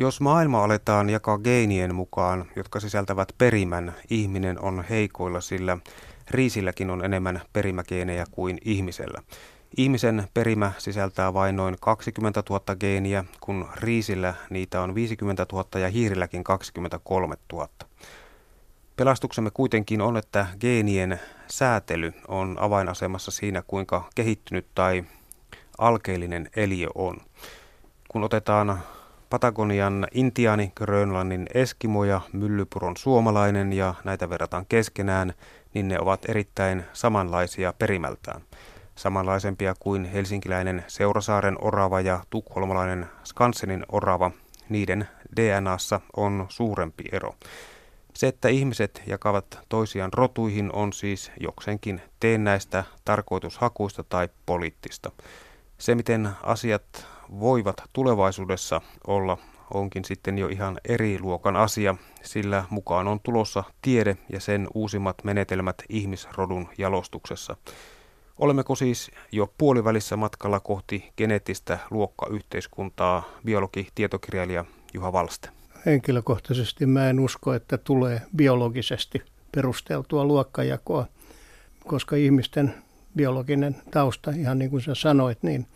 Jos maailma aletaan jakaa geenien mukaan, jotka sisältävät perimän, ihminen on heikoilla, sillä riisilläkin on enemmän perimägeenejä kuin ihmisellä. Ihmisen perimä sisältää vain noin 20 000 geeniä, kun riisillä niitä on 50 000 ja hiirilläkin 23 000. Pelastuksemme kuitenkin on, että geenien säätely on avainasemassa siinä, kuinka kehittynyt tai alkeellinen eliö on. Kun otetaan Patagonian intiaani, Grönlannin eskimo ja myllypuron suomalainen ja näitä verrataan keskenään, niin ne ovat erittäin samanlaisia perimältään. Samanlaisempia kuin helsinkiläinen Seurasaaren orava ja tukholmalainen Skansenin orava, niiden DNAssa on suurempi ero. Se, että ihmiset jakavat toisiaan rotuihin, on siis jokseenkin teennäistä, tarkoitushakuista tai poliittista. Se, miten asiat voivat tulevaisuudessa olla, onkin sitten jo ihan eri luokan asia, sillä mukaan on tulossa tiede ja sen uusimmat menetelmät ihmisrodun jalostuksessa. Olemmeko siis jo puolivälissä matkalla kohti geneettistä luokkayhteiskuntaa, biologi, tietokirjailija Juha Valste? Henkilökohtaisesti mä en usko, että tulee biologisesti perusteltua luokkajakoa, koska ihmisten biologinen tausta, ihan niin kuin sä sanoit, niin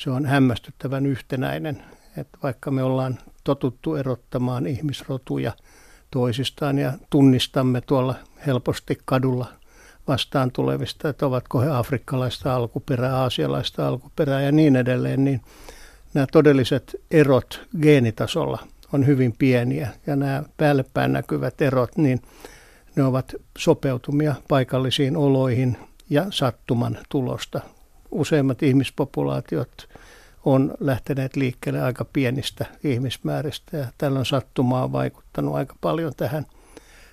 se on hämmästyttävän yhtenäinen. Että vaikka me ollaan totuttu erottamaan ihmisrotuja toisistaan ja tunnistamme tuolla helposti kadulla vastaan tulevista, että ovatko he afrikkalaista alkuperää, aasialaista alkuperää ja niin edelleen, niin nämä todelliset erot geenitasolla on hyvin pieniä ja nämä päällepäin näkyvät erot, niin ne ovat sopeutumia paikallisiin oloihin ja sattuman tulosta. Useimmat ihmispopulaatiot on lähteneet liikkeelle aika pienistä ihmismääristä ja sattumaa on vaikuttanut aika paljon tähän,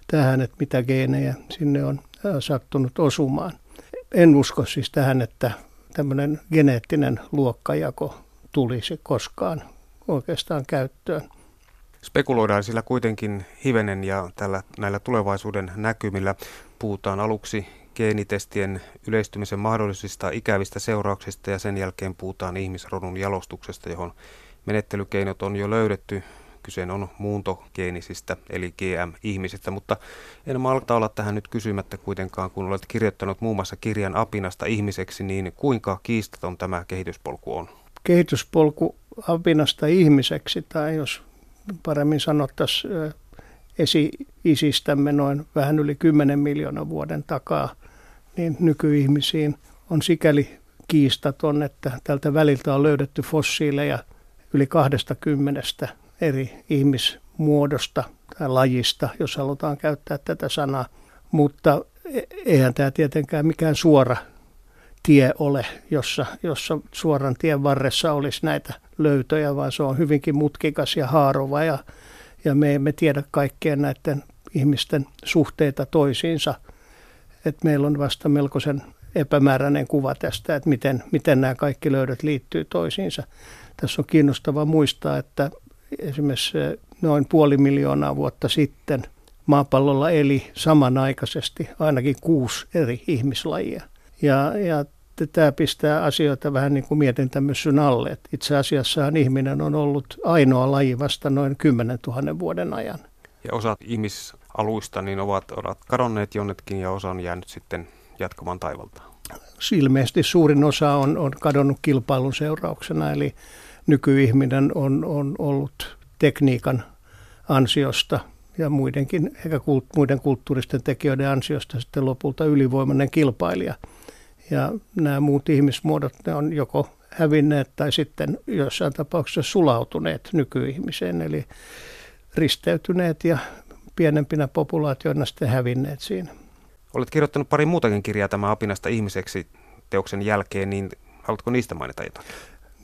tähän että mitä geenejä sinne on sattunut osumaan. En usko siis tähän, että tämmöinen geneettinen luokkajako tulisi koskaan oikeastaan käyttöön. Spekuloidaan sillä kuitenkin hivenen ja tällä, näillä tulevaisuuden näkymillä puhutaan aluksi geenitestien yleistymisen mahdollisista ikävistä seurauksista ja sen jälkeen puhutaan ihmisrodun jalostuksesta, johon menettelykeinot on jo löydetty. Kyse on muuntogeenisistä eli GM-ihmisistä, mutta en malta olla tähän nyt kysymättä kuitenkaan, kun olet kirjoittanut muun muassa kirjan apinasta ihmiseksi, niin kuinka kiistaton tämä kehityspolku on? Kehityspolku apinasta ihmiseksi, tai jos paremmin sanottaisiin esi-isistämme noin vähän yli 10 miljoonan vuoden takaa – niin nykyihmisiin on sikäli kiistaton, että tältä väliltä on löydetty fossiileja yli 20 eri ihmismuodosta tai lajista, jos halutaan käyttää tätä sanaa. Mutta eihän tämä tietenkään mikään suora tie ole, jossa, jossa suoran tien varressa olisi näitä löytöjä, vaan se on hyvinkin mutkikas ja haarova ja, ja me emme tiedä kaikkien näiden ihmisten suhteita toisiinsa – että meillä on vasta melkoisen epämääräinen kuva tästä, että miten, miten nämä kaikki löydöt liittyy toisiinsa. Tässä on kiinnostava muistaa, että esimerkiksi noin puoli miljoonaa vuotta sitten maapallolla eli samanaikaisesti ainakin kuusi eri ihmislajia. Ja, ja tämä pistää asioita vähän niin kuin mietintämyssyn alle. Että itse asiassa ihminen on ollut ainoa laji vasta noin 10 000 vuoden ajan. Ja osat ihmisaluista niin ovat, ovat kadonneet jonnekin ja osa on jäänyt sitten jatkamaan taivalta. Ilmeisesti suurin osa on, on kadonnut kilpailun seurauksena, eli nykyihminen on, on ollut tekniikan ansiosta ja muidenkin, eikä kult, muiden kulttuuristen tekijöiden ansiosta sitten lopulta ylivoimainen kilpailija. Ja nämä muut ihmismuodot, ne on joko hävinneet tai sitten jossain tapauksessa sulautuneet nykyihmiseen. Eli risteytyneet ja pienempinä populaatioina sitten hävinneet siinä. Olet kirjoittanut pari muutakin kirjaa tämä apinasta ihmiseksi teoksen jälkeen, niin haluatko niistä mainita jotain?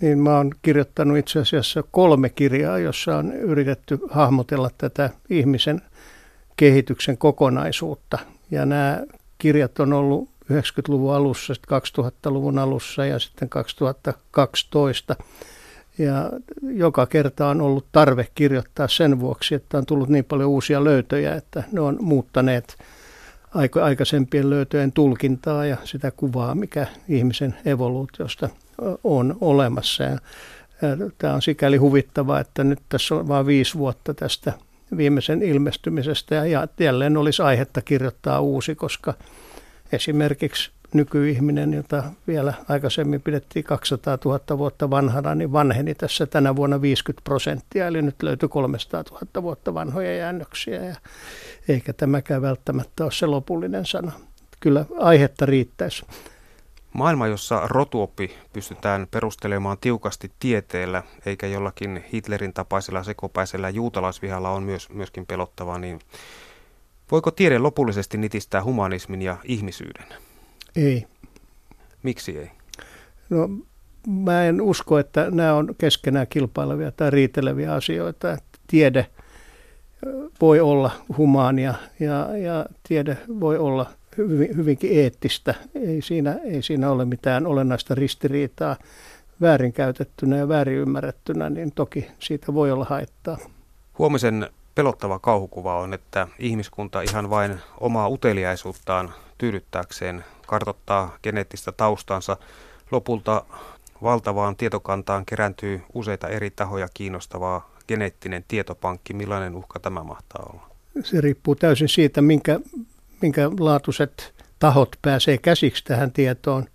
Niin mä oon kirjoittanut itse asiassa kolme kirjaa, jossa on yritetty hahmotella tätä ihmisen kehityksen kokonaisuutta. Ja nämä kirjat on ollut 90-luvun alussa, 2000-luvun alussa ja sitten 2012. Ja joka kerta on ollut tarve kirjoittaa sen vuoksi, että on tullut niin paljon uusia löytöjä, että ne on muuttaneet aikaisempien löytöjen tulkintaa ja sitä kuvaa, mikä ihmisen evoluutiosta on olemassa. Ja Tämä on sikäli huvittavaa, että nyt tässä on vain viisi vuotta tästä viimeisen ilmestymisestä ja jälleen olisi aihetta kirjoittaa uusi, koska esimerkiksi nykyihminen, jota vielä aikaisemmin pidettiin 200 000 vuotta vanhana, niin vanheni tässä tänä vuonna 50 prosenttia, eli nyt löytyi 300 000 vuotta vanhoja jäännöksiä, ja eikä tämäkään välttämättä ole se lopullinen sana. Kyllä aihetta riittäisi. Maailma, jossa rotuoppi pystytään perustelemaan tiukasti tieteellä, eikä jollakin Hitlerin tapaisella sekopäisellä juutalaisvihalla on myös, myöskin pelottavaa, niin voiko tiede lopullisesti nitistää humanismin ja ihmisyyden? Ei. Miksi ei? No, mä en usko, että nämä on keskenään kilpailevia tai riiteleviä asioita. Tiede voi olla humaania ja, ja tiede voi olla hyvin, hyvinkin eettistä. Ei siinä, ei siinä ole mitään olennaista ristiriitaa väärinkäytettynä ja väärin ymmärrettynä, niin toki siitä voi olla haittaa. Huomisen pelottava kauhukuva on, että ihmiskunta ihan vain omaa uteliaisuuttaan tyydyttääkseen kartottaa geneettistä taustansa. Lopulta valtavaan tietokantaan kerääntyy useita eri tahoja kiinnostavaa geneettinen tietopankki. Millainen uhka tämä mahtaa olla? Se riippuu täysin siitä, minkä, minkä laatuiset tahot pääsee käsiksi tähän tietoon.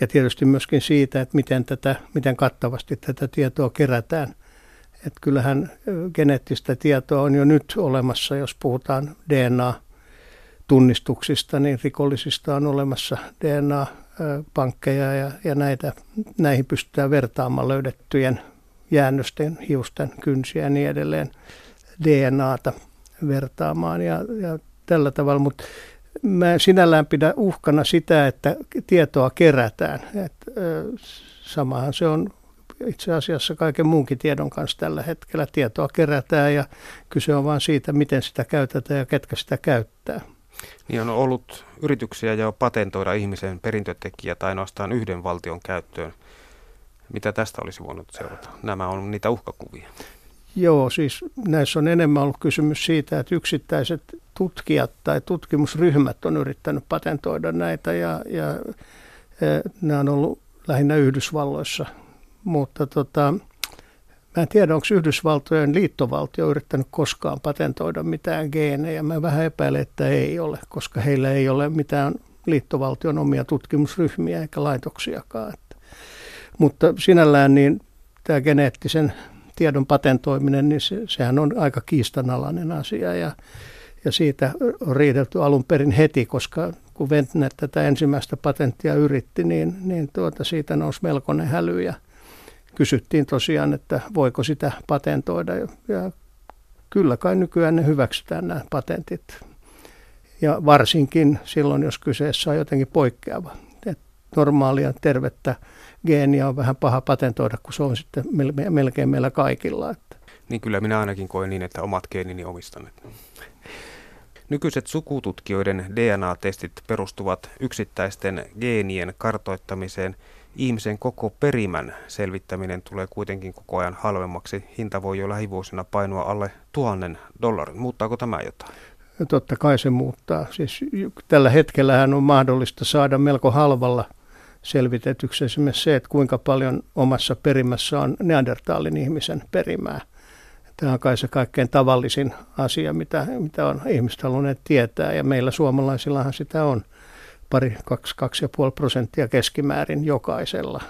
Ja tietysti myöskin siitä, että miten, tätä, miten kattavasti tätä tietoa kerätään. Et kyllähän geneettistä tietoa on jo nyt olemassa, jos puhutaan DNA tunnistuksista, niin rikollisista on olemassa DNA-pankkeja ja, ja näitä, näihin pystytään vertaamaan löydettyjen jäännösten, hiusten, kynsiä ja niin edelleen DNAta vertaamaan ja, ja tällä tavalla, mutta mä sinällään pidä uhkana sitä, että tietoa kerätään. Et, samahan se on itse asiassa kaiken muunkin tiedon kanssa tällä hetkellä. Tietoa kerätään ja kyse on vain siitä, miten sitä käytetään ja ketkä sitä käyttää. Niin on ollut yrityksiä jo patentoida ihmisen perintötekijät ainoastaan yhden valtion käyttöön. Mitä tästä olisi voinut seurata? Nämä on niitä uhkakuvia. Joo, siis näissä on enemmän ollut kysymys siitä, että yksittäiset tutkijat tai tutkimusryhmät on yrittänyt patentoida näitä ja, ja, ja nämä on ollut lähinnä Yhdysvalloissa. Mutta tota, Mä en tiedä, onko Yhdysvaltojen liittovaltio yrittänyt koskaan patentoida mitään geenejä. Mä vähän epäilen, että ei ole, koska heillä ei ole mitään liittovaltion omia tutkimusryhmiä eikä laitoksiakaan. Mutta sinällään niin tämä geneettisen tiedon patentoiminen, niin se, sehän on aika kiistanalainen asia ja, ja siitä on riidelty alun perin heti, koska kun Ventner tätä ensimmäistä patenttia yritti, niin, niin tuota, siitä nousi melkoinen häly ja – kysyttiin tosiaan, että voiko sitä patentoida. Ja kyllä kai nykyään ne hyväksytään nämä patentit. Ja varsinkin silloin, jos kyseessä on jotenkin poikkeava. Et normaalia tervettä geeniä on vähän paha patentoida, kun se on sitten melkein meillä kaikilla. Niin kyllä minä ainakin koen niin, että omat geenini omistan. Nykyiset sukututkijoiden DNA-testit perustuvat yksittäisten geenien kartoittamiseen – ihmisen koko perimän selvittäminen tulee kuitenkin koko ajan halvemmaksi. Hinta voi jo lähivuosina painua alle tuhannen dollarin. Muuttaako tämä jotain? Ja totta kai se muuttaa. Siis tällä hetkellähän on mahdollista saada melko halvalla selvitetyksi esimerkiksi se, että kuinka paljon omassa perimässä on neandertaalin ihmisen perimää. Tämä on kai se kaikkein tavallisin asia, mitä, mitä on ihmiset halunneet tietää, ja meillä suomalaisillahan sitä on pari, kaksi, kaksi ja puoli prosenttia keskimäärin jokaisella.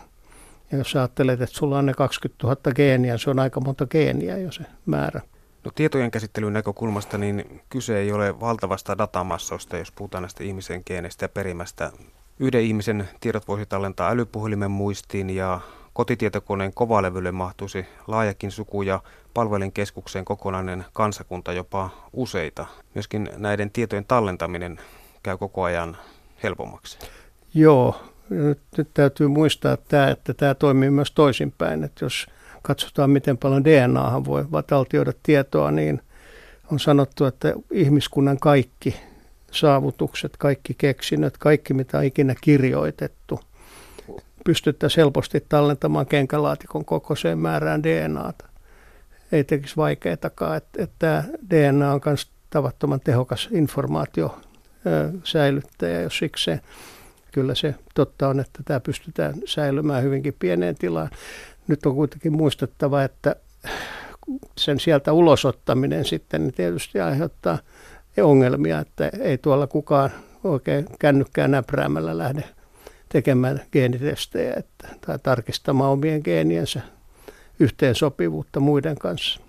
Ja jos ajattelet, että sulla on ne 20 000 geeniä, se on aika monta geeniä jo se määrä. No tietojen käsittelyn näkökulmasta niin kyse ei ole valtavasta datamassoista, jos puhutaan näistä ihmisen geeneistä ja perimästä. Yhden ihmisen tiedot voisi tallentaa älypuhelimen muistiin ja kotitietokoneen kovalevylle mahtuisi laajakin suku ja palvelinkeskukseen kokonainen kansakunta jopa useita. Myöskin näiden tietojen tallentaminen käy koko ajan helpommaksi? Joo, nyt, nyt täytyy muistaa tämä, että tämä toimii myös toisinpäin. Että jos katsotaan, miten paljon DNAhan voi taltioida tietoa, niin on sanottu, että ihmiskunnan kaikki saavutukset, kaikki keksinnöt, kaikki mitä ikinä kirjoitettu, pystyttäisiin helposti tallentamaan kenkälaatikon kokoiseen määrään DNAta. Ei tekisi vaikeatakaan, että, että DNA on myös tavattoman tehokas informaatio säilyttäjä, jos sikseen. Kyllä se totta on, että tämä pystytään säilymään hyvinkin pieneen tilaan. nyt on kuitenkin muistettava, että sen sieltä ulosottaminen sitten niin tietysti aiheuttaa ongelmia, että ei tuolla kukaan oikein kännykkää näpräämällä lähde tekemään geenitestejä että, tai tarkistamaan omien geeniensä yhteensopivuutta muiden kanssa.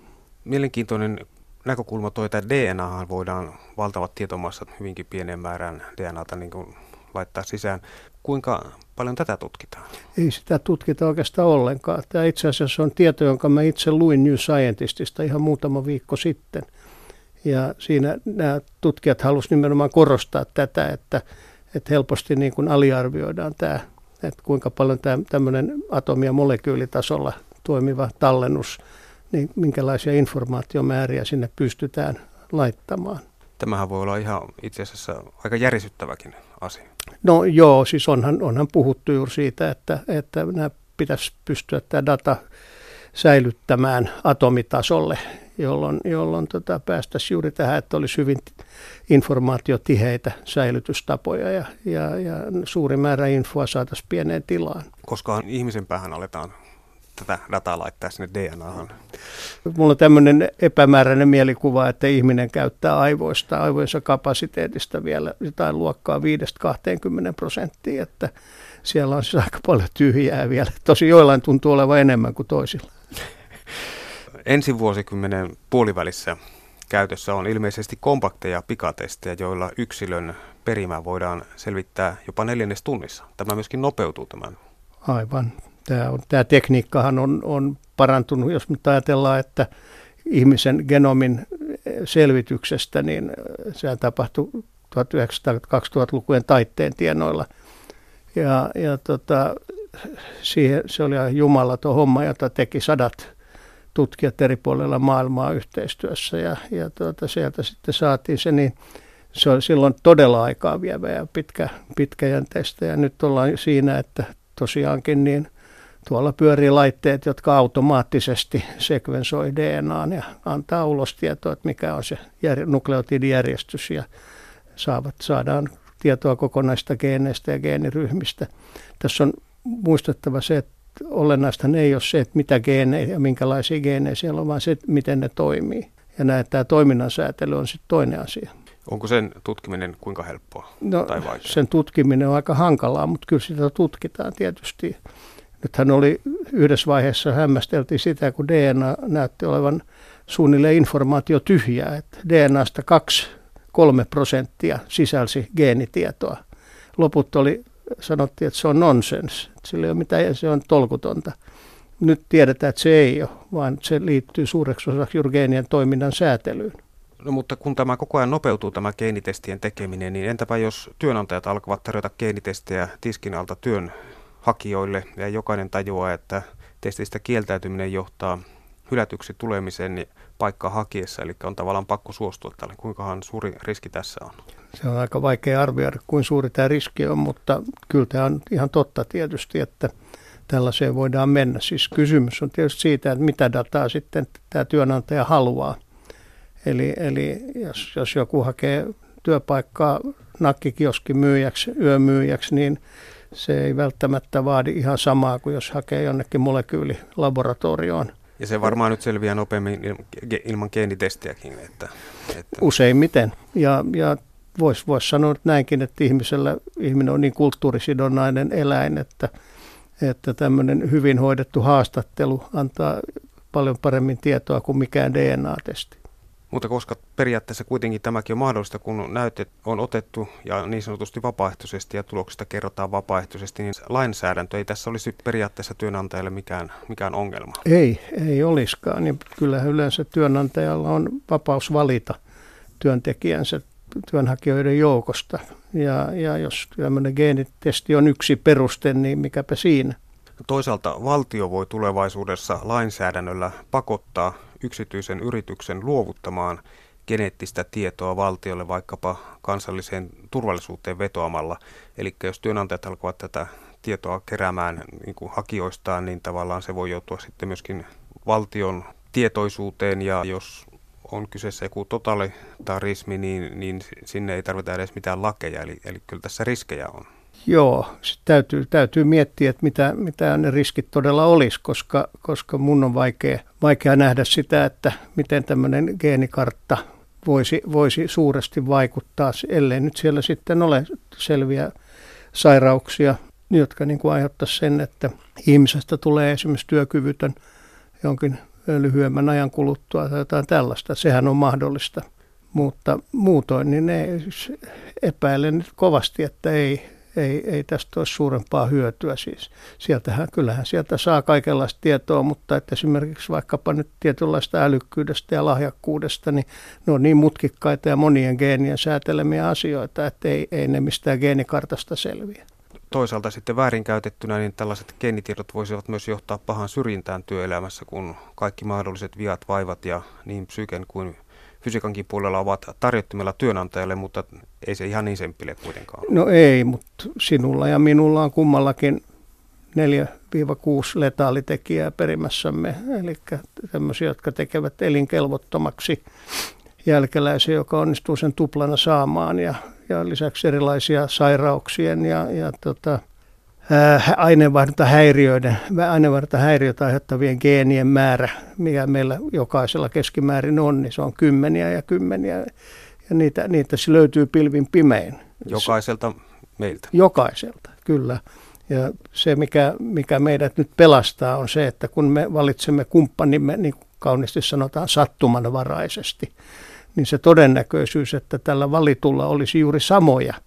Mielenkiintoinen näkökulma toi, että DNAhan voidaan valtavat tietomassat hyvinkin pienen määrän DNAta niin kuin laittaa sisään. Kuinka paljon tätä tutkitaan? Ei sitä tutkita oikeastaan ollenkaan. Tämä itse asiassa on tieto, jonka mä itse luin New Scientistista ihan muutama viikko sitten. Ja siinä nämä tutkijat halusivat nimenomaan korostaa tätä, että, että helposti niin kuin aliarvioidaan tämä, että kuinka paljon tämä tämmöinen atomi- ja molekyylitasolla toimiva tallennus, niin minkälaisia informaatiomääriä sinne pystytään laittamaan. Tämähän voi olla ihan itse asiassa aika järisyttäväkin asia. No joo, siis onhan, onhan puhuttu juuri siitä, että, että nämä pitäisi pystyä tämä data säilyttämään atomitasolle, jolloin, jolloin tota, päästäisiin juuri tähän, että olisi hyvin informaatiotiheitä säilytystapoja ja, ja, ja suuri määrä infoa saataisiin pieneen tilaan. Koska ihmisen päähän aletaan tätä dataa laittaa sinne DNAhan? Mulla on tämmöinen epämääräinen mielikuva, että ihminen käyttää aivoista, aivojensa kapasiteetista vielä jotain luokkaa 5-20 prosenttia, että siellä on siis aika paljon tyhjää vielä. Tosi joillain tuntuu olevan enemmän kuin toisilla. Ensi vuosikymmenen puolivälissä käytössä on ilmeisesti kompakteja pikatestejä, joilla yksilön perimä voidaan selvittää jopa neljännes tunnissa. Tämä myöskin nopeutuu tämän. Aivan. Tämä, on, tämä tekniikkahan on, on parantunut, jos nyt ajatellaan, että ihmisen genomin selvityksestä, niin se tapahtui 1900-2000-lukujen taitteen tienoilla. Ja, ja tota, siihen, se oli jumalaton homma, jota teki sadat tutkijat eri puolilla maailmaa yhteistyössä. Ja, ja tuota, sieltä sitten saatiin se, niin se oli silloin todella aikaa vievä ja pitkä, pitkäjänteistä. Ja nyt ollaan siinä, että tosiaankin niin tuolla pyörii laitteet, jotka automaattisesti sekvensoi DNA ja antaa ulos tietoa, että mikä on se jär, nukleotidijärjestys ja saavat, saadaan tietoa kokonaista geeneistä ja geeniryhmistä. Tässä on muistettava se, että olennaista ei ole se, että mitä geenejä ja minkälaisia geenejä siellä on, vaan se, että miten ne toimii. Ja näin tämä toiminnan säätely on sitten toinen asia. Onko sen tutkiminen kuinka helppoa no, tai vaikeaa? Sen tutkiminen on aika hankalaa, mutta kyllä sitä tutkitaan tietysti. Nythän oli yhdessä vaiheessa hämmästeltiin sitä, kun DNA näytti olevan suunnilleen informaatio tyhjää, että DNAsta 2-3 prosenttia sisälsi geenitietoa. Loput oli, sanottiin, että se on nonsens, sillä ei ole mitään, se on tolkutonta. Nyt tiedetään, että se ei ole, vaan se liittyy suureksi osaksi juuri geenien toiminnan säätelyyn. No mutta kun tämä koko ajan nopeutuu tämä geenitestien tekeminen, niin entäpä jos työnantajat alkavat tarjota geenitestejä tiskin alta työn hakijoille ja jokainen tajuaa, että testistä kieltäytyminen johtaa hylätyksi tulemiseen niin paikkaa hakiessa, eli on tavallaan pakko suostua tälle. Kuinkahan suuri riski tässä on? Se on aika vaikea arvioida, kuinka suuri tämä riski on, mutta kyllä tämä on ihan totta tietysti, että tällaiseen voidaan mennä. Siis kysymys on tietysti siitä, että mitä dataa sitten tämä työnantaja haluaa. Eli, eli jos, jos joku hakee työpaikkaa nakkikioskin myyjäksi, yömyyjäksi, niin se ei välttämättä vaadi ihan samaa kuin jos hakee jonnekin molekyylilaboratorioon. Ja se varmaan nyt selviää nopeammin ilman geenitestiäkin. Että, että. Useimmiten. Ja, ja voisi vois sanoa näinkin, että ihmisellä, ihminen on niin kulttuurisidonnainen eläin, että, että tämmöinen hyvin hoidettu haastattelu antaa paljon paremmin tietoa kuin mikään DNA-testi. Mutta koska periaatteessa kuitenkin tämäkin on mahdollista, kun näytteet on otettu ja niin sanotusti vapaaehtoisesti ja tuloksista kerrotaan vapaaehtoisesti, niin lainsäädäntö ei tässä olisi periaatteessa työnantajalle mikään, mikään ongelma. Ei, ei olisikaan. Niin kyllä yleensä työnantajalla on vapaus valita työntekijänsä työnhakijoiden joukosta. Ja, ja jos tämmöinen geenitesti on yksi peruste, niin mikäpä siinä. Toisaalta valtio voi tulevaisuudessa lainsäädännöllä pakottaa yksityisen yrityksen luovuttamaan geneettistä tietoa valtiolle vaikkapa kansalliseen turvallisuuteen vetoamalla. Eli jos työnantajat alkavat tätä tietoa keräämään niin kuin hakijoistaan, niin tavallaan se voi joutua sitten myöskin valtion tietoisuuteen ja jos on kyseessä joku totalitarismi, niin, niin sinne ei tarvita edes mitään lakeja, eli, eli kyllä tässä riskejä on. Joo, sitten täytyy, täytyy miettiä, että mitä, mitä ne riskit todella olisi, koska, koska mun on vaikea, vaikea nähdä sitä, että miten tämmöinen geenikartta voisi, voisi suuresti vaikuttaa, ellei nyt siellä sitten ole selviä sairauksia, jotka niin kuin aiheuttaisi sen, että ihmisestä tulee esimerkiksi työkyvytön jonkin lyhyemmän ajan kuluttua tai jotain tällaista. Sehän on mahdollista. Mutta muutoin niin ei, epäilen kovasti, että ei, ei, ei tästä ole suurempaa hyötyä. Siis sieltähän, kyllähän sieltä saa kaikenlaista tietoa, mutta että esimerkiksi vaikkapa nyt tietynlaista älykkyydestä ja lahjakkuudesta, niin ne on niin mutkikkaita ja monien geenien säätelemiä asioita, että ei, ei ne mistään geenikartasta selviä. Toisaalta sitten väärinkäytettynä, niin tällaiset geenitiedot voisivat myös johtaa pahan syrjintään työelämässä, kun kaikki mahdolliset viat, vaivat ja niin psyken kuin fysiikankin puolella ovat tarjottimella työnantajalle, mutta ei se ihan niin semppile kuitenkaan. No ei, mutta sinulla ja minulla on kummallakin 4-6 letaalitekijää perimässämme, eli tämmöisiä, jotka tekevät elinkelvottomaksi jälkeläisiä, joka onnistuu sen tuplana saamaan ja, ja lisäksi erilaisia sairauksien ja, ja tota, aineenvaihdunta-häiriöiden, aineenvaihdunta-häiriöitä aiheuttavien geenien määrä, mikä meillä jokaisella keskimäärin on, niin se on kymmeniä ja kymmeniä. Ja niitä, niitä se löytyy pilvin pimein. Jokaiselta meiltä. Jokaiselta, kyllä. Ja se, mikä, mikä meidät nyt pelastaa, on se, että kun me valitsemme kumppanimme, niin kuin kauniisti sanotaan, sattumanvaraisesti, niin se todennäköisyys, että tällä valitulla olisi juuri samoja –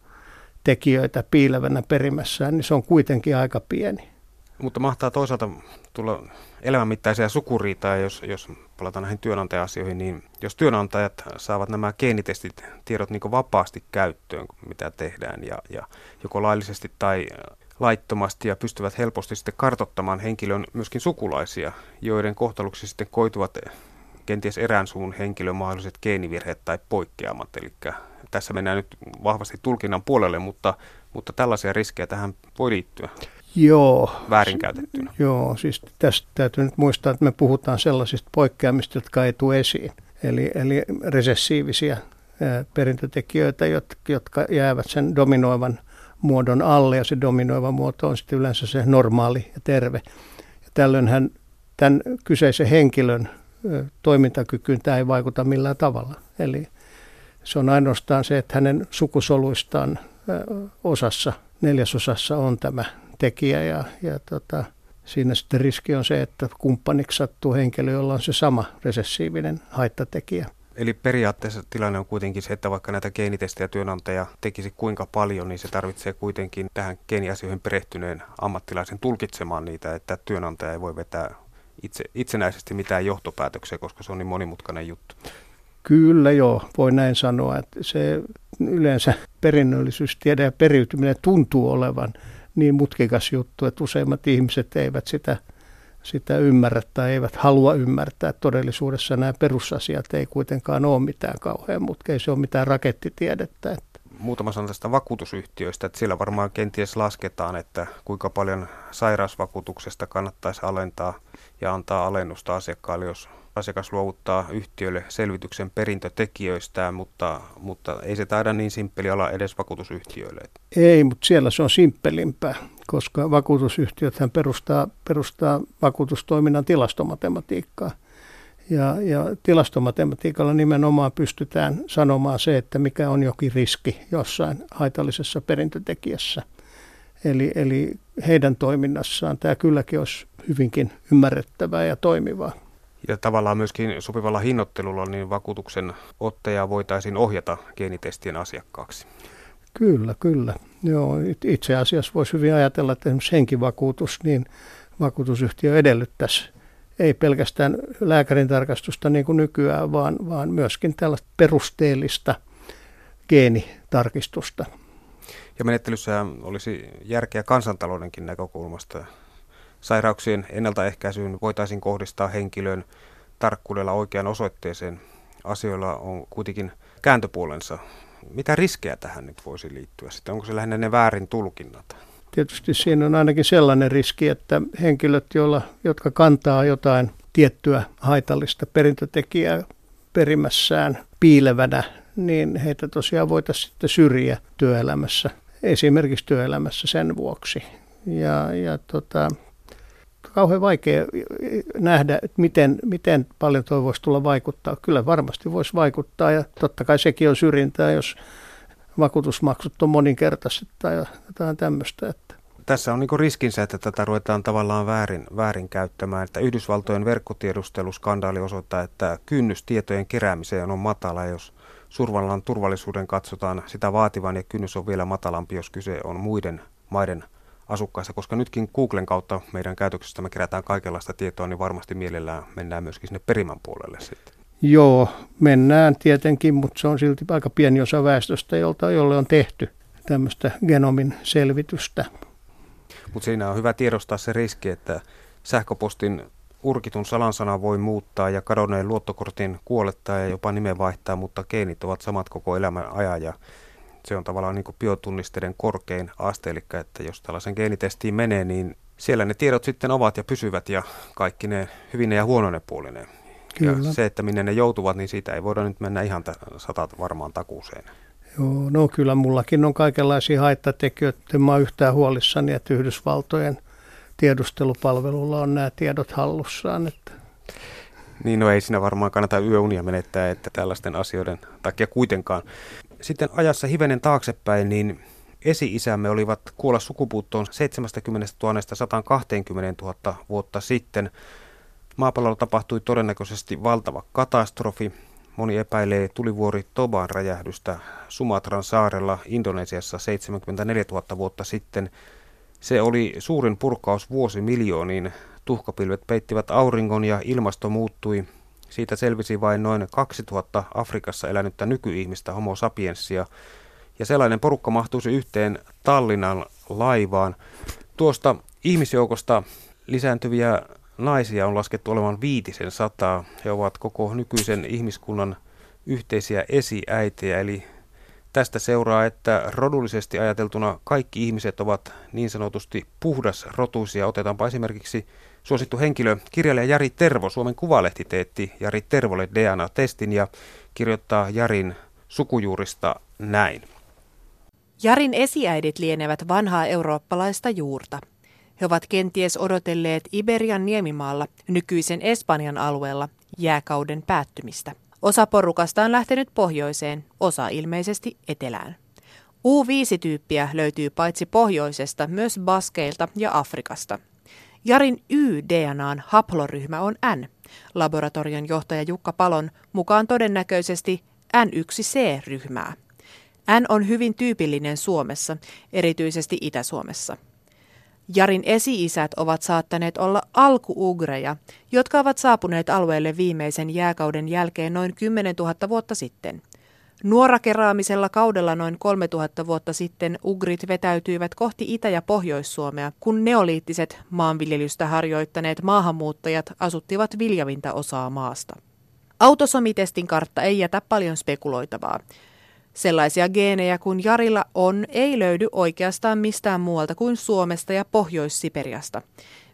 tekijöitä piilevänä perimässään, niin se on kuitenkin aika pieni. Mutta mahtaa toisaalta tulla elämänmittaisia sukuriitaa, jos, jos palataan näihin työnantaja-asioihin, niin jos työnantajat saavat nämä geenitestit tiedot niin vapaasti käyttöön, mitä tehdään, ja, ja joko laillisesti tai laittomasti ja pystyvät helposti sitten kartottamaan henkilön myöskin sukulaisia, joiden kohtaluksi sitten koituvat kenties erään suun henkilön mahdolliset geenivirheet tai poikkeamat. Eli tässä mennään nyt vahvasti tulkinnan puolelle, mutta, mutta tällaisia riskejä tähän voi liittyä. Joo. Väärinkäytettynä. Joo, siis tästä täytyy nyt muistaa, että me puhutaan sellaisista poikkeamista, jotka ei tule esiin. Eli, eli resessiivisiä perintötekijöitä, jotka jäävät sen dominoivan muodon alle, ja se dominoiva muoto on sitten yleensä se normaali ja terve. Ja tällöin hän, tämän kyseisen henkilön toimintakykyyn tämä ei vaikuta millään tavalla. Eli se on ainoastaan se, että hänen sukusoluistaan osassa, neljäsosassa on tämä tekijä ja, ja tota, siinä sitten riski on se, että kumppaniksi sattuu henkilö, jolla on se sama resessiivinen haittatekijä. Eli periaatteessa tilanne on kuitenkin se, että vaikka näitä geenitestejä työnantaja tekisi kuinka paljon, niin se tarvitsee kuitenkin tähän geeniasioihin perehtyneen ammattilaisen tulkitsemaan niitä, että työnantaja ei voi vetää itse, itsenäisesti mitään johtopäätöksiä, koska se on niin monimutkainen juttu. Kyllä joo, voi näin sanoa, että se yleensä perinnöllisyystiede ja periytyminen tuntuu olevan niin mutkikas juttu, että useimmat ihmiset eivät sitä, sitä ymmärrä tai eivät halua ymmärtää. Todellisuudessa nämä perusasiat ei kuitenkaan ole mitään kauhean ei se ole mitään rakettitiedettä. Että. Muutama sana tästä vakuutusyhtiöistä, että siellä varmaan kenties lasketaan, että kuinka paljon sairausvakuutuksesta kannattaisi alentaa ja antaa alennusta asiakkaalle, jos asiakas luovuttaa yhtiölle selvityksen perintötekijöistään, mutta, mutta ei se taida niin simppeli olla edes vakuutusyhtiöille. Ei, mutta siellä se on simppelimpää, koska vakuutusyhtiöthän perustaa, perustaa vakuutustoiminnan tilastomatematiikkaa. Ja, ja tilastomatematiikalla nimenomaan pystytään sanomaan se, että mikä on jokin riski jossain haitallisessa perintötekijässä. Eli, eli heidän toiminnassaan tämä kylläkin olisi hyvinkin ymmärrettävää ja toimivaa. Ja tavallaan myöskin sopivalla hinnoittelulla niin vakuutuksen ottaja voitaisiin ohjata geenitestien asiakkaaksi. Kyllä, kyllä. Joo, itse asiassa voisi hyvin ajatella, että esimerkiksi henkivakuutus, niin vakuutusyhtiö edellyttäisi ei pelkästään lääkärin tarkastusta niin kuin nykyään, vaan, vaan myöskin tällaista perusteellista geenitarkistusta. Ja menettelyssä olisi järkeä kansantaloudenkin näkökulmasta Sairauksien ennaltaehkäisyyn voitaisiin kohdistaa henkilön tarkkuudella oikean osoitteeseen. Asioilla on kuitenkin kääntöpuolensa. Mitä riskejä tähän nyt voisi liittyä? Sitten onko se lähinnä ne väärin tulkinnat? Tietysti siinä on ainakin sellainen riski, että henkilöt, joilla, jotka kantaa jotain tiettyä haitallista perintötekijää perimässään piilevänä, niin heitä tosiaan voitaisiin sitten syrjiä työelämässä esimerkiksi työelämässä sen vuoksi. Ja, ja tota, kauhean vaikea nähdä, että miten, miten paljon tuo voisi tulla vaikuttaa. Kyllä varmasti voisi vaikuttaa ja totta kai sekin on syrjintää, jos vakuutusmaksut on moninkertaiset tai jotain tämmöistä. Että. Tässä on niin riskinsä, että tätä ruvetaan tavallaan väärin, väärin käyttämään. Että Yhdysvaltojen verkkotiedusteluskandaali osoittaa, että kynnys tietojen keräämiseen on matala, jos survallan turvallisuuden katsotaan sitä vaativan ja kynnys on vielä matalampi, jos kyse on muiden maiden asukkaista, koska nytkin Googlen kautta meidän käytöksestä me kerätään kaikenlaista tietoa, niin varmasti mielellään mennään myöskin sinne perimän puolelle sitten. Joo, mennään tietenkin, mutta se on silti aika pieni osa väestöstä, jolta, jolle on tehty tämmöistä genomin selvitystä. Mutta siinä on hyvä tiedostaa se riski, että sähköpostin urkitun salansana voi muuttaa ja kadonneen luottokortin kuolettaa ja jopa nimen vaihtaa, mutta geenit ovat samat koko elämän ajan ja se on tavallaan niin kuin biotunnisteiden korkein aste, eli että jos tällaisen geenitestiin menee, niin siellä ne tiedot sitten ovat ja pysyvät ja kaikki ne hyvine ja huonone puolineen. Kyllä. Ja se, että minne ne joutuvat, niin siitä ei voida nyt mennä ihan sata varmaan takuuseen. Joo, no kyllä mullakin on kaikenlaisia haittatekijöitä. Mä oon yhtään huolissani, että Yhdysvaltojen tiedustelupalvelulla on nämä tiedot hallussaan. Että. Niin, no ei siinä varmaan kannata yöunia menettää, että tällaisten asioiden takia kuitenkaan. Sitten ajassa hivenen taaksepäin, niin esi-isämme olivat kuolla sukupuuttoon 70 000 120 000 vuotta sitten. Maapallolla tapahtui todennäköisesti valtava katastrofi. Moni epäilee tulivuori Toban räjähdystä Sumatran saarella Indonesiassa 74 000 vuotta sitten. Se oli suurin purkaus vuosi miljooniin. Tuhkapilvet peittivät auringon ja ilmasto muuttui. Siitä selvisi vain noin 2000 Afrikassa elänyttä nykyihmistä homo sapiensia. Ja sellainen porukka mahtuisi yhteen Tallinnan laivaan. Tuosta ihmisjoukosta lisääntyviä naisia on laskettu olevan viitisen sataa. He ovat koko nykyisen ihmiskunnan yhteisiä esiäitejä, eli tästä seuraa, että rodullisesti ajateltuna kaikki ihmiset ovat niin sanotusti puhdasrotuisia. Otetaanpa esimerkiksi suosittu henkilö, kirjailija Jari Tervo, Suomen Kuvalehti teetti Jari Tervolle DNA-testin ja kirjoittaa Jarin sukujuurista näin. Jarin esiäidit lienevät vanhaa eurooppalaista juurta. He ovat kenties odotelleet Iberian niemimaalla, nykyisen Espanjan alueella, jääkauden päättymistä. Osa porukasta on lähtenyt pohjoiseen, osa ilmeisesti etelään. U5-tyyppiä löytyy paitsi pohjoisesta myös Baskeilta ja Afrikasta. Jarin Y-DNAn haploryhmä on N. Laboratorion johtaja Jukka Palon mukaan todennäköisesti N1C-ryhmää. N on hyvin tyypillinen Suomessa, erityisesti Itä-Suomessa. Jarin esi-isät ovat saattaneet olla alkuugreja, jotka ovat saapuneet alueelle viimeisen jääkauden jälkeen noin 10 000 vuotta sitten. Nuorakeraamisella kaudella noin 3000 vuotta sitten ugrit vetäytyivät kohti Itä- ja Pohjois-Suomea, kun neoliittiset maanviljelystä harjoittaneet maahanmuuttajat asuttivat viljavinta osaa maasta. Autosomitestin kartta ei jätä paljon spekuloitavaa. Sellaisia geenejä kuin Jarilla on, ei löydy oikeastaan mistään muualta kuin Suomesta ja Pohjois-Siperiasta,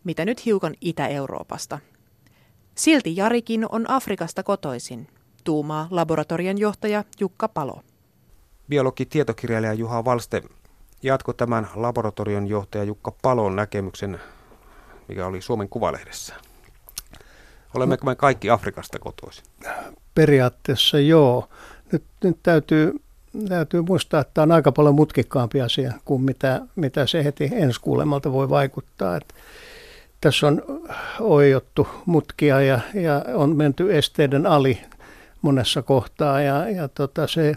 mitä nyt hiukan Itä-Euroopasta. Silti Jarikin on Afrikasta kotoisin, tuumaa laboratorian johtaja Jukka Palo. Biologi tietokirjailija Juha Valste jatko tämän laboratorion johtaja Jukka Palon näkemyksen, mikä oli Suomen Kuvalehdessä. Olemmeko me kaikki Afrikasta kotoisin? Periaatteessa joo. Nyt, nyt täytyy täytyy muistaa, että tämä on aika paljon mutkikkaampi asia kuin mitä, mitä se heti kuulemalta voi vaikuttaa. Että tässä on oijottu mutkia ja, ja on menty esteiden ali monessa kohtaa ja, ja tota se,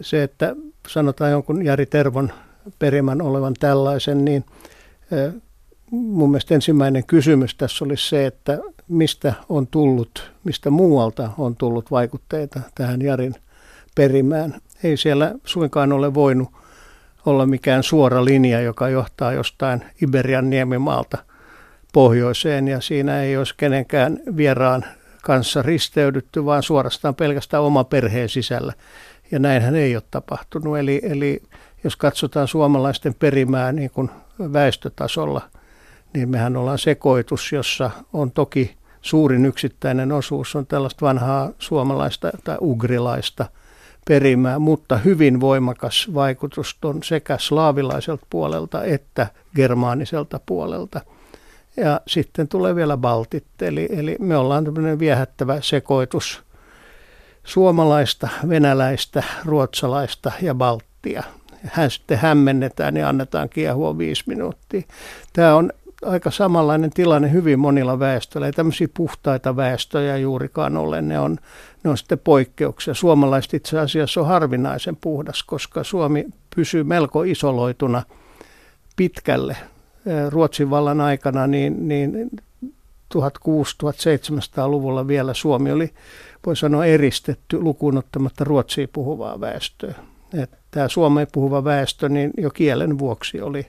se, että sanotaan jonkun Jari Tervon perimän olevan tällaisen, niin mun mielestä ensimmäinen kysymys tässä olisi se, että mistä on tullut, mistä muualta on tullut vaikutteita tähän Jarin perimään. Ei siellä suinkaan ole voinut olla mikään suora linja, joka johtaa jostain Iberian niemimaalta pohjoiseen ja siinä ei olisi kenenkään vieraan kanssa risteydytty, vaan suorastaan pelkästään oma perheen sisällä. Ja näinhän ei ole tapahtunut. Eli, eli jos katsotaan suomalaisten perimää niin kuin väestötasolla, niin mehän ollaan sekoitus, jossa on toki suurin yksittäinen osuus on tällaista vanhaa suomalaista tai ugrilaista – perimää, mutta hyvin voimakas vaikutus on sekä slaavilaiselta puolelta että germaaniselta puolelta. Ja sitten tulee vielä baltit, eli, eli me ollaan tämmöinen viehättävä sekoitus suomalaista, venäläistä, ruotsalaista ja balttia. Hän sitten hämmennetään ja annetaan kiehua viisi minuuttia. Tämä on aika samanlainen tilanne hyvin monilla väestöillä. Ei tämmöisiä puhtaita väestöjä juurikaan ole. Ne on, ne on sitten poikkeuksia. Suomalaiset itse asiassa on harvinaisen puhdas, koska Suomi pysyy melko isoloituna pitkälle. Ruotsin vallan aikana niin, niin 1600-1700-luvulla vielä Suomi oli, voi sanoa, eristetty lukuun ottamatta ruotsia puhuvaa väestöä. Tämä suomeen puhuva väestö niin jo kielen vuoksi oli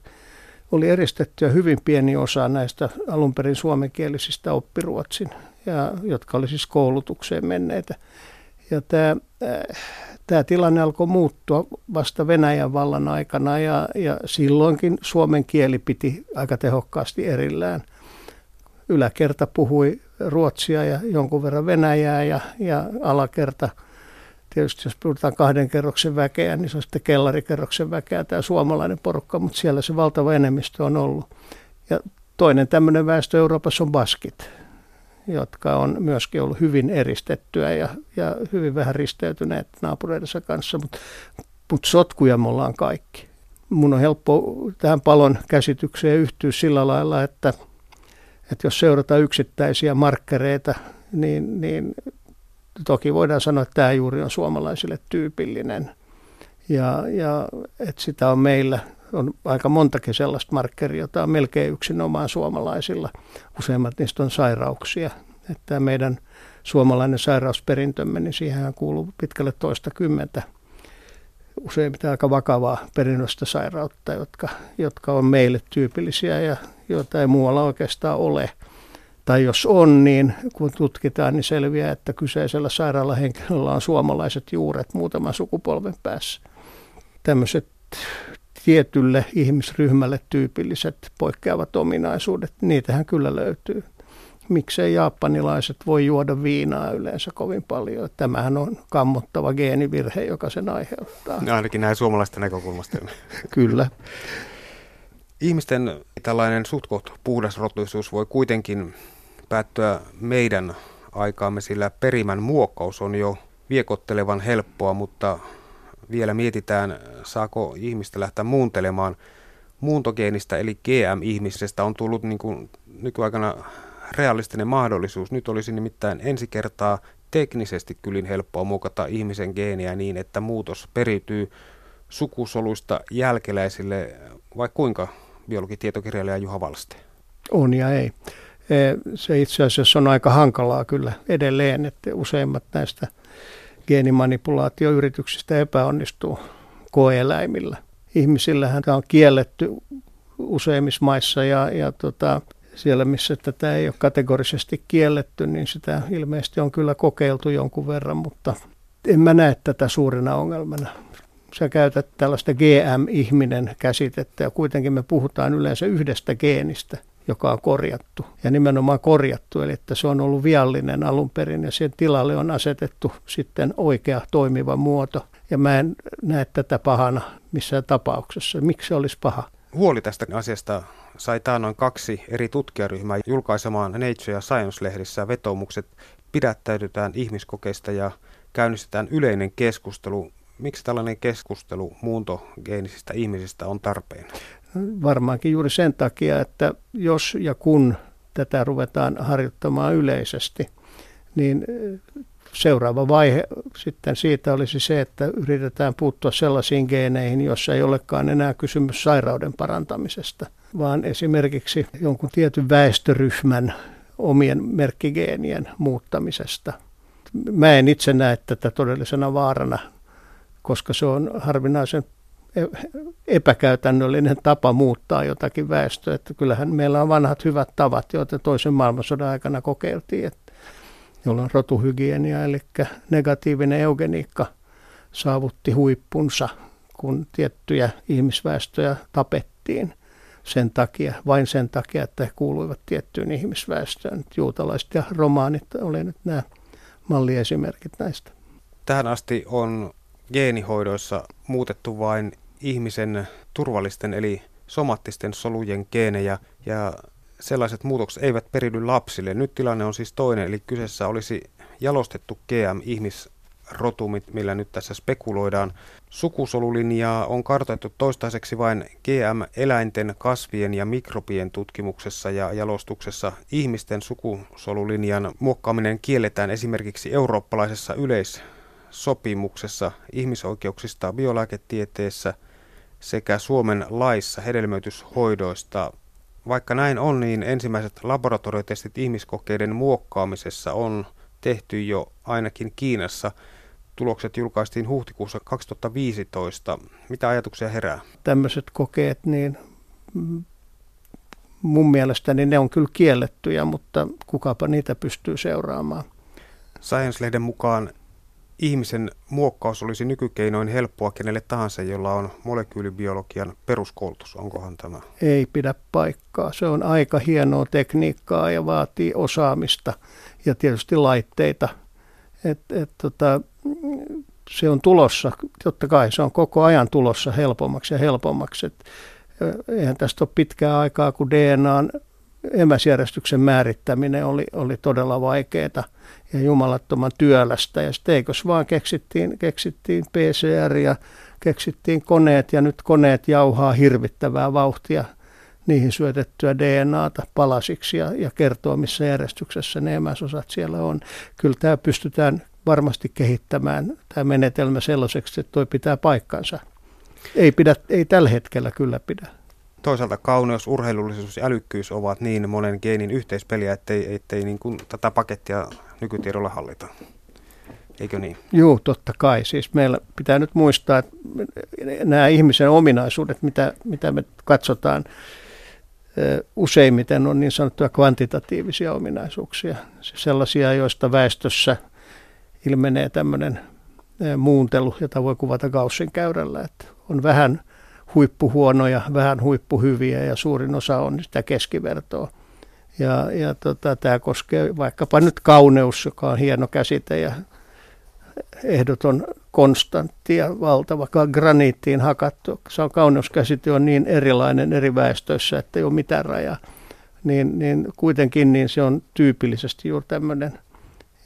oli eristetty ja hyvin pieni osa näistä alun perin suomenkielisistä oppiruotsin, ja, jotka oli siis koulutukseen menneitä. Ja tämä, äh, tämä tilanne alkoi muuttua vasta Venäjän vallan aikana ja, ja silloinkin suomen kieli piti aika tehokkaasti erillään. Yläkerta puhui ruotsia ja jonkun verran venäjää ja, ja alakerta – Tietysti jos puhutaan kahden kerroksen väkeä, niin se on sitten kellarikerroksen väkeä tämä suomalainen porukka, mutta siellä se valtava enemmistö on ollut. Ja toinen tämmöinen väestö Euroopassa on baskit, jotka on myöskin ollut hyvin eristettyä ja, ja hyvin vähän risteytyneet naapureidensa kanssa, mutta, mutta sotkuja me ollaan kaikki. Mun on helppo tähän palon käsitykseen yhtyä sillä lailla, että, että jos seurataan yksittäisiä markkereita, niin, niin toki voidaan sanoa, että tämä juuri on suomalaisille tyypillinen. Ja, ja että sitä on meillä, on aika montakin sellaista markkeria, jota on melkein yksinomaan suomalaisilla. Useimmat niistä on sairauksia. Että meidän suomalainen sairausperintömme, niin siihen kuuluu pitkälle toista kymmentä useimmiten aika vakavaa perinnöstä sairautta, jotka, jotka on meille tyypillisiä ja joita ei muualla oikeastaan ole – tai jos on, niin kun tutkitaan, niin selviää, että kyseisellä sairaalahenkilöllä on suomalaiset juuret muutaman sukupolven päässä. Tämmöiset tietylle ihmisryhmälle tyypilliset poikkeavat ominaisuudet, niitähän kyllä löytyy. Miksei japanilaiset voi juoda viinaa yleensä kovin paljon? Tämähän on kammottava geenivirhe, joka sen aiheuttaa. Ja ainakin näin suomalaisten näkökulmasta. kyllä. Ihmisten tällainen sutkot puhdasrotuisuus voi kuitenkin päättyä meidän aikaamme, sillä perimän muokkaus on jo viekottelevan helppoa, mutta vielä mietitään, saako ihmistä lähteä muuntelemaan muuntogeenistä, eli GM-ihmisestä on tullut niin kuin nykyaikana realistinen mahdollisuus. Nyt olisi nimittäin ensi kertaa teknisesti kyllin helppoa muokata ihmisen geeniä niin, että muutos periytyy sukusoluista jälkeläisille, vai kuinka biologitietokirjailija Juha Valste? On ja ei. E, se itse asiassa on aika hankalaa kyllä edelleen, että useimmat näistä geenimanipulaatioyrityksistä epäonnistuu koeeläimillä. Ihmisillähän tämä on kielletty useimmissa maissa ja, ja tota, siellä, missä tätä ei ole kategorisesti kielletty, niin sitä ilmeisesti on kyllä kokeiltu jonkun verran, mutta en mä näe tätä suurena ongelmana. Sä käytät tällaista GM-ihminen käsitettä ja kuitenkin me puhutaan yleensä yhdestä geenistä – joka on korjattu. Ja nimenomaan korjattu, eli että se on ollut viallinen alun perin ja sen tilalle on asetettu sitten oikea toimiva muoto. Ja mä en näe tätä pahana missään tapauksessa. Miksi se olisi paha? Huoli tästä asiasta sai noin kaksi eri tutkijaryhmää julkaisemaan Nature ja Science-lehdissä vetomukset pidättäydytään ihmiskokeista ja käynnistetään yleinen keskustelu. Miksi tällainen keskustelu muuntogeenisistä ihmisistä on tarpeen? Varmaankin juuri sen takia, että jos ja kun tätä ruvetaan harjoittamaan yleisesti, niin seuraava vaihe sitten siitä olisi se, että yritetään puuttua sellaisiin geeneihin, joissa ei olekaan enää kysymys sairauden parantamisesta, vaan esimerkiksi jonkun tietyn väestöryhmän omien merkkigeenien muuttamisesta. Mä en itse näe tätä todellisena vaarana, koska se on harvinaisen epäkäytännöllinen tapa muuttaa jotakin väestöä. Että kyllähän meillä on vanhat hyvät tavat, joita toisen maailmansodan aikana kokeiltiin, että, jolloin rotuhygienia, eli negatiivinen eugeniikka saavutti huippunsa, kun tiettyjä ihmisväestöjä tapettiin sen takia, vain sen takia, että he kuuluivat tiettyyn ihmisväestöön. Juutalaiset ja romaanit olivat nyt nämä malliesimerkit näistä. Tähän asti on geenihoidoissa muutettu vain ihmisen turvallisten eli somaattisten solujen geenejä ja sellaiset muutokset eivät periydy lapsille. Nyt tilanne on siis toinen, eli kyseessä olisi jalostettu GM-ihmisrotu, millä nyt tässä spekuloidaan. Sukusolulinjaa on kartoitettu toistaiseksi vain GM-eläinten, kasvien ja mikrobien tutkimuksessa ja jalostuksessa. Ihmisten sukusolulinjan muokkaaminen kielletään esimerkiksi eurooppalaisessa yleissopimuksessa ihmisoikeuksista biolääketieteessä sekä Suomen laissa hedelmöityshoidoista vaikka näin on, niin ensimmäiset laboratoriotestit ihmiskokeiden muokkaamisessa on tehty jo ainakin Kiinassa. Tulokset julkaistiin huhtikuussa 2015. Mitä ajatuksia herää? Tämmöiset kokeet, niin mun mielestäni ne on kyllä kiellettyjä, mutta kukapa niitä pystyy seuraamaan. Science-lehden mukaan ihmisen muokkaus olisi nykykeinoin helppoa kenelle tahansa, jolla on molekyylibiologian peruskoulutus. Onkohan tämä? Ei pidä paikkaa. Se on aika hienoa tekniikkaa ja vaatii osaamista ja tietysti laitteita. Et, et, tota, se on tulossa, totta kai se on koko ajan tulossa helpommaksi ja helpommaksi. Et, eihän tästä ole pitkää aikaa, kun DNAn emäsjärjestyksen määrittäminen oli, oli todella vaikeaa ja jumalattoman työlästä. Ja sitten eikös vaan keksittiin, keksittiin PCR ja keksittiin koneet ja nyt koneet jauhaa hirvittävää vauhtia niihin syötettyä DNAta palasiksi ja, ja kertoo, missä järjestyksessä ne emäsosat siellä on. Kyllä tämä pystytään varmasti kehittämään, tämä menetelmä sellaiseksi, että toi pitää paikkansa. Ei, pidä, ei tällä hetkellä kyllä pidä. Toisaalta kauneus, urheilullisuus ja älykkyys ovat niin monen geenin yhteispeliä, ettei, ettei niin kuin tätä pakettia nykytiedolla hallita. Eikö niin? Joo, totta kai. Siis meillä pitää nyt muistaa, että nämä ihmisen ominaisuudet, mitä, mitä me katsotaan, useimmiten on niin sanottuja kvantitatiivisia ominaisuuksia. Sellaisia, joista väestössä ilmenee tämmöinen muuntelu, jota voi kuvata Gaussin käyrällä, että on vähän huippuhuonoja, vähän huippuhyviä ja suurin osa on sitä keskivertoa. Ja, ja tota, tämä koskee vaikkapa nyt kauneus, joka on hieno käsite ja ehdoton konstantti ja valtava, graniittiin hakattu. Se on kauneuskäsite on niin erilainen eri väestöissä, että ei ole mitään rajaa. Niin, niin kuitenkin niin se on tyypillisesti juuri tämmöinen.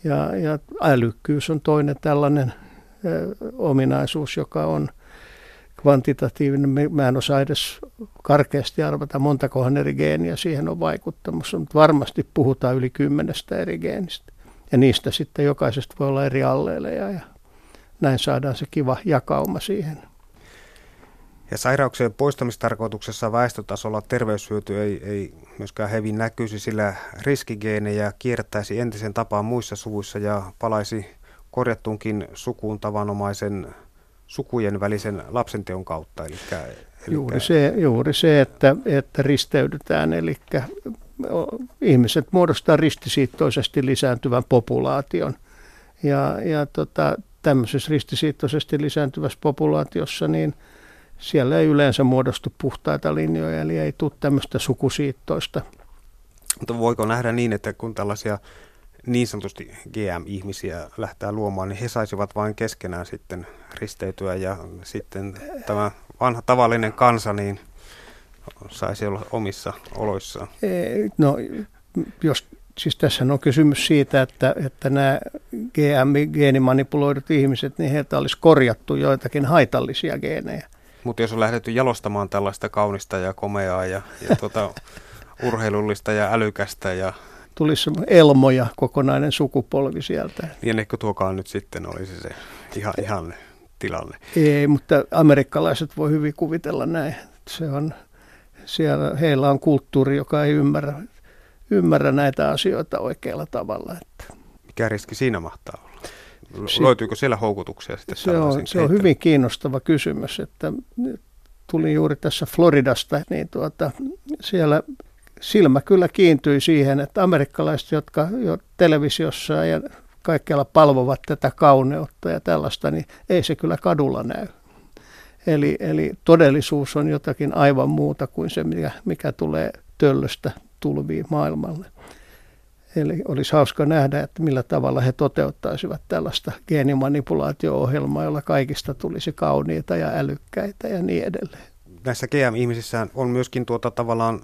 Ja, ja älykkyys on toinen tällainen ö, ominaisuus, joka on – kvantitatiivinen. Mä en osaa edes karkeasti arvata, montakohan eri geeniä siihen on vaikuttamassa, mutta varmasti puhutaan yli kymmenestä eri geenistä. Ja niistä sitten jokaisesta voi olla eri alleleja ja näin saadaan se kiva jakauma siihen. Ja sairauksien poistamistarkoituksessa väestötasolla terveyshyöty ei, ei myöskään hevin näkyisi, sillä riskigeenejä kiertäisi entisen tapaan muissa suvuissa ja palaisi korjattuunkin sukuun tavanomaisen sukujen välisen lapsenteon kautta. Eli, eli juuri, se, juuri se, että, että risteydytään, eli ihmiset muodostaa ristisiittoisesti lisääntyvän populaation. Ja, ja tota, tämmöisessä ristisiittoisesti lisääntyvässä populaatiossa, niin siellä ei yleensä muodostu puhtaita linjoja, eli ei tule tämmöistä sukusiittoista. Mutta voiko nähdä niin, että kun tällaisia niin sanotusti GM-ihmisiä lähtää luomaan, niin he saisivat vain keskenään sitten risteytyä ja sitten tämä vanha tavallinen kansa niin saisi olla omissa oloissaan. No, jos, siis tässä on kysymys siitä, että, että nämä GM-geenimanipuloidut ihmiset, niin heiltä olisi korjattu joitakin haitallisia geenejä. Mutta jos on lähdetty jalostamaan tällaista kaunista ja komeaa ja, ja tuota, urheilullista ja älykästä ja tulisi elmoja kokonainen sukupolvi sieltä. Niin ehkä tuokaan nyt sitten olisi se ihan, ihan tilanne. Ei, mutta amerikkalaiset voi hyvin kuvitella näin. Se on, siellä, heillä on kulttuuri, joka ei ymmärrä, ymmärrä näitä asioita oikealla tavalla. Että. Mikä riski siinä mahtaa olla? Löytyykö siellä houkutuksia sitten se on, se on hyvin kiinnostava kysymys, että tuli juuri tässä Floridasta, niin tuota, siellä silmä kyllä kiintyi siihen, että amerikkalaiset, jotka jo televisiossa ja kaikkialla palvovat tätä kauneutta ja tällaista, niin ei se kyllä kadulla näy. Eli, eli todellisuus on jotakin aivan muuta kuin se, mikä, mikä tulee töllöstä tulviin maailmalle. Eli olisi hauska nähdä, että millä tavalla he toteuttaisivat tällaista geenimanipulaatio-ohjelmaa, jolla kaikista tulisi kauniita ja älykkäitä ja niin edelleen. Näissä GM-ihmisissä on myöskin tuota tavallaan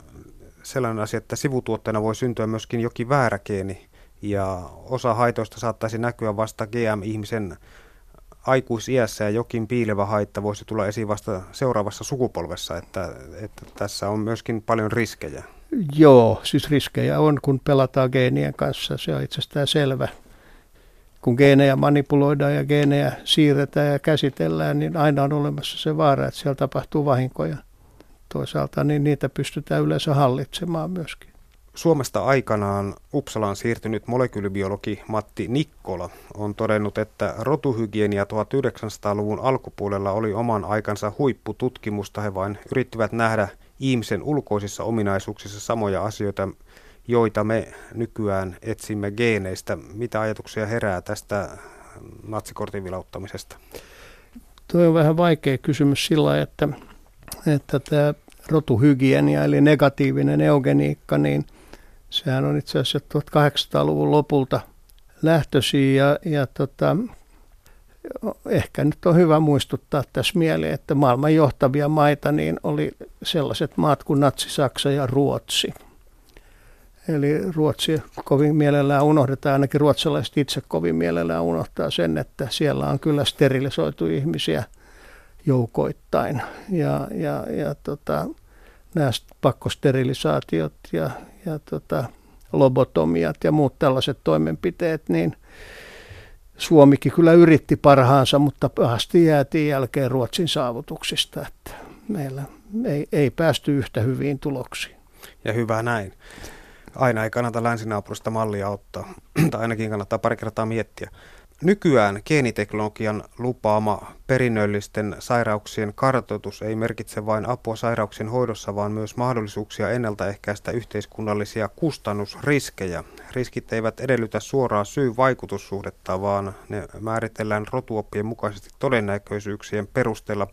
sellainen asia, että sivutuotteena voi syntyä myöskin jokin väärä geeni, ja osa haitoista saattaisi näkyä vasta GM-ihmisen aikuisiässä ja jokin piilevä haitta voisi tulla esiin vasta seuraavassa sukupolvessa, että, että tässä on myöskin paljon riskejä. Joo, siis riskejä on, kun pelataan geenien kanssa, se on itsestään selvä. Kun geenejä manipuloidaan ja geenejä siirretään ja käsitellään, niin aina on olemassa se vaara, että siellä tapahtuu vahinkoja. Toisaalta niin niitä pystytään yleensä hallitsemaan myöskin. Suomesta aikanaan Uppsalaan siirtynyt molekyylibiologi Matti Nikkola on todennut, että rotuhygienia 1900-luvun alkupuolella oli oman aikansa huippututkimusta. He vain yrittivät nähdä ihmisen ulkoisissa ominaisuuksissa samoja asioita, joita me nykyään etsimme geeneistä. Mitä ajatuksia herää tästä natsikortin vilauttamisesta? Tuo on vähän vaikea kysymys sillä että, että tämä rotuhygienia eli negatiivinen eugeniikka, niin sehän on itse asiassa 1800-luvun lopulta lähtöisin ja, ja tota, ehkä nyt on hyvä muistuttaa tässä mieleen, että maailman johtavia maita niin oli sellaiset maat kuin Natsi-Saksa ja Ruotsi. Eli Ruotsi kovin mielellään unohdetaan, ainakin ruotsalaiset itse kovin mielellään unohtaa sen, että siellä on kyllä sterilisoitu ihmisiä joukoittain. Ja, ja, ja tota, nämä pakkosterilisaatiot ja, ja tota, lobotomiat ja muut tällaiset toimenpiteet, niin Suomikin kyllä yritti parhaansa, mutta pahasti jäätiin jälkeen Ruotsin saavutuksista, että meillä ei, ei päästy yhtä hyviin tuloksiin. Ja hyvä näin. Aina ei kannata länsinaapurista mallia ottaa, tai ainakin kannattaa pari kertaa miettiä. Nykyään geeniteknologian lupaama perinnöllisten sairauksien kartoitus ei merkitse vain apua sairauksien hoidossa, vaan myös mahdollisuuksia ennaltaehkäistä yhteiskunnallisia kustannusriskejä. Riskit eivät edellytä suoraa syy-vaikutussuhdetta, vaan ne määritellään rotuoppien mukaisesti todennäköisyyksien perusteella.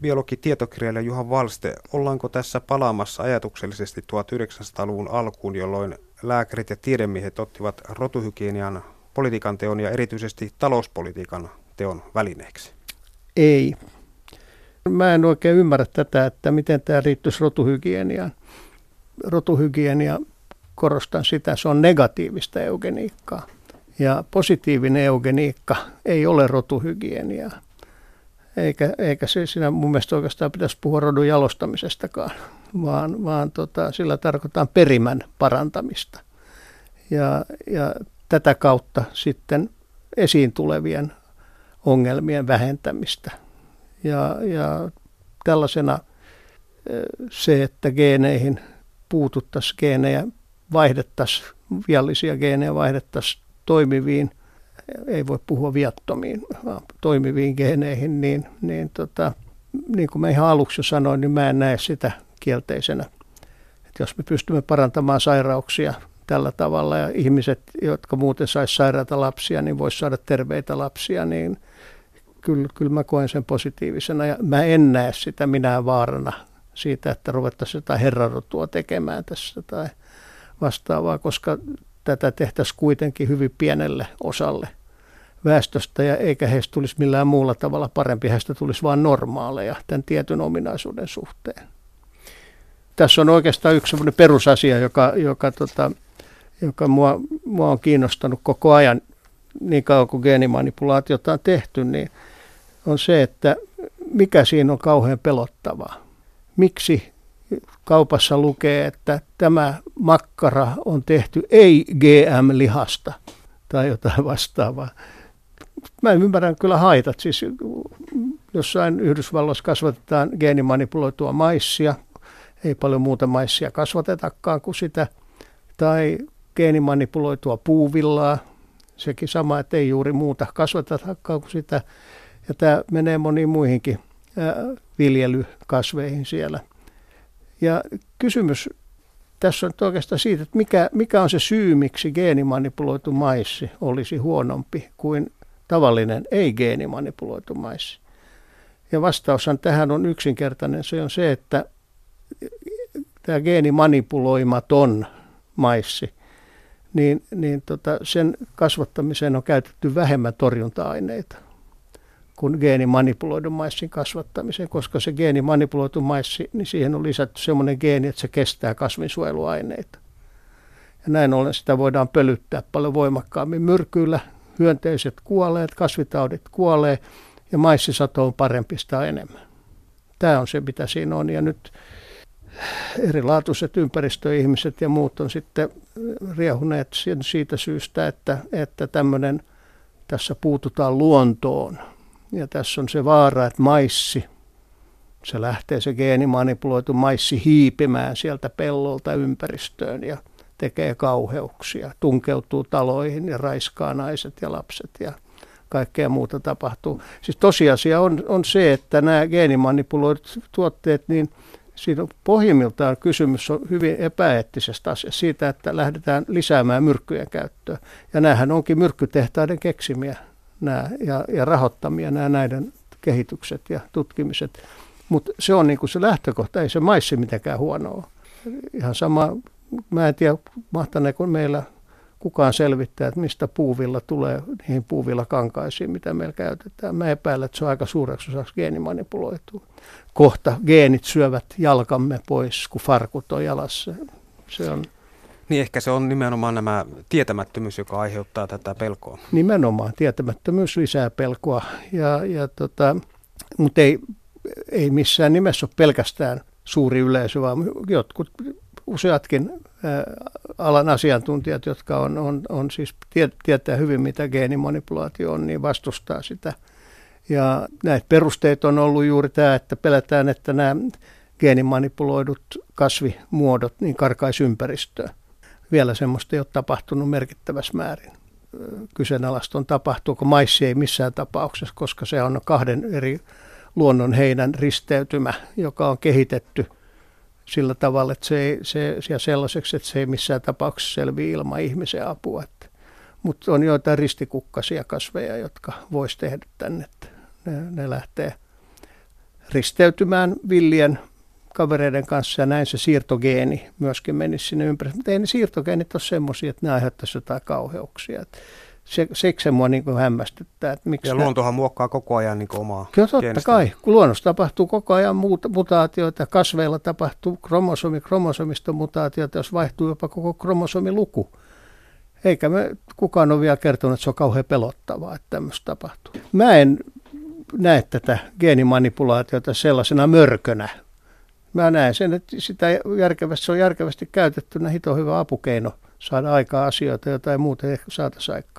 Biologi tietokirjailija Juha Valste, ollaanko tässä palaamassa ajatuksellisesti 1900-luvun alkuun, jolloin lääkärit ja tiedemiehet ottivat rotuhygienian politiikan teon ja erityisesti talouspolitiikan teon välineeksi? Ei. Mä en oikein ymmärrä tätä, että miten tämä riittyisi rotuhygieniaan. Rotuhygienia, korostan sitä, se on negatiivista eugeniikkaa. Ja positiivinen eugeniikka ei ole rotuhygieniaa. Eikä, eikä se siinä mun mielestä oikeastaan pitäisi puhua rodun jalostamisestakaan, vaan, vaan tota, sillä tarkoitetaan perimän parantamista. Ja, ja tätä kautta sitten esiin tulevien ongelmien vähentämistä. Ja, ja tällaisena se, että geeneihin puututtaisiin, geenejä vaihdettaisiin, viallisia geenejä vaihdettaisiin toimiviin, ei voi puhua viattomiin, vaan toimiviin geeneihin, niin, niin, tota, niin kuin mä ihan aluksi jo sanoin, niin mä en näe sitä kielteisenä. Että jos me pystymme parantamaan sairauksia tällä tavalla. Ja ihmiset, jotka muuten saisi sairaita lapsia, niin voisi saada terveitä lapsia, niin kyllä, kyllä mä koen sen positiivisena. Ja mä en näe sitä minä vaarana siitä, että ruvettaisiin jotain herrarotua tekemään tässä tai vastaavaa, koska tätä tehtäisiin kuitenkin hyvin pienelle osalle väestöstä ja eikä heistä tulisi millään muulla tavalla parempi, heistä tulisi vain normaaleja tämän tietyn ominaisuuden suhteen. Tässä on oikeastaan yksi perusasia, joka, joka tota, joka mua, mua on kiinnostanut koko ajan niin kauan kuin geenimanipulaatiota on tehty, niin on se, että mikä siinä on kauhean pelottavaa. Miksi kaupassa lukee, että tämä makkara on tehty ei GM-lihasta tai jotain vastaavaa. Mä ymmärrän kyllä haitat. Siis jossain Yhdysvalloissa kasvatetaan geenimanipuloitua maissia, ei paljon muuta maissia kasvatetakaan kuin sitä, tai geenimanipuloitua puuvillaa, sekin sama, että ei juuri muuta kasvatetakaan kuin sitä. Ja tämä menee moniin muihinkin viljelykasveihin siellä. Ja kysymys tässä on oikeastaan siitä, että mikä, mikä on se syy, miksi geenimanipuloitu maissi olisi huonompi kuin tavallinen ei-geenimanipuloitu maissi. Ja vastaushan tähän on yksinkertainen. Se on se, että tämä geenimanipuloimaton maissi – niin, niin tota, sen kasvattamiseen on käytetty vähemmän torjunta-aineita kuin geenimanipuloidun maissin kasvattamiseen, koska se geenimanipuloitu maissi, niin siihen on lisätty semmoinen geeni, että se kestää kasvinsuojeluaineita. Ja näin ollen sitä voidaan pölyttää paljon voimakkaammin myrkyillä. Hyönteiset kuolee, kasvitaudit kuolee ja maissisato on parempi sitä enemmän. Tämä on se, mitä siinä on. Ja nyt erilaatuiset ympäristöihmiset ja muut on sitten riehuneet siitä syystä, että, että tämmöinen, tässä puututaan luontoon. Ja tässä on se vaara, että maissi, se lähtee se geenimanipuloitu maissi hiipimään sieltä pellolta ympäristöön ja tekee kauheuksia, tunkeutuu taloihin ja raiskaa naiset ja lapset ja kaikkea muuta tapahtuu. Siis tosiasia on, on se, että nämä geenimanipuloidut tuotteet, niin – siinä on pohjimmiltaan kysymys on hyvin epäeettisestä asiasta, siitä, että lähdetään lisäämään myrkkyjen käyttöä. Ja näähän onkin myrkkytehtaiden keksimiä nämä, ja, ja rahoittamia nämä näiden kehitykset ja tutkimiset. Mutta se on niin kuin se lähtökohta, ei se maissi mitenkään huonoa. Ihan sama, mä en tiedä mahtaneeko meillä kukaan selvittää, että mistä puuvilla tulee niihin puuvilla kankaisiin, mitä meillä käytetään. Mä epäilen, että se on aika suureksi osaksi geenimanipuloitua. Kohta geenit syövät jalkamme pois, kun farkut on jalassa. Se on niin ehkä se on nimenomaan nämä tietämättömyys, joka aiheuttaa tätä pelkoa. Nimenomaan tietämättömyys lisää pelkoa, ja, ja tota, mutta ei, ei missään nimessä ole pelkästään suuri yleisö, vaan jotkut useatkin alan asiantuntijat, jotka on, on, on siis tie, tietää hyvin, mitä geenimanipulaatio on, niin vastustaa sitä. Ja näitä perusteet on ollut juuri tämä, että pelätään, että nämä geenimanipuloidut kasvimuodot niin karkaisi ympäristöön. Vielä semmoista ei ole tapahtunut merkittävässä määrin. Kyseenalaista on tapahtuuko maissi ei missään tapauksessa, koska se on kahden eri luonnon heinän risteytymä, joka on kehitetty – sillä tavalla, että se, ei, se ja sellaiseksi, että se ei missään tapauksessa selviä ilman ihmisen apua. Mutta on joitain ristikukkasia kasveja, jotka vois tehdä tänne, että ne, ne lähtee risteytymään villien kavereiden kanssa ja näin se siirtogeeni myöskin menisi sinne ympäri. Mutta ei ne siirtogeenit ole semmoisia, että ne aiheuttaisi jotain kauheuksia. Että se, siksi se mua niin hämmästyttää. Että miksi ja luontohan muokkaa koko ajan niin omaa Kyllä totta geenistä. kai. Kun luonnossa tapahtuu koko ajan muuta, mutaatioita, kasveilla tapahtuu kromosomi, kromosomistomutaatioita, jos vaihtuu jopa koko kromosomiluku. Eikä me kukaan ole vielä kertonut, että se on kauhean pelottavaa, että tämmöistä tapahtuu. Mä en näe tätä geenimanipulaatiota sellaisena mörkönä. Mä näen sen, että sitä järkevästi, se on järkevästi käytettynä hito hyvä apukeino saada aikaa asioita, joita ei muuten ehkä saataisi aikaa.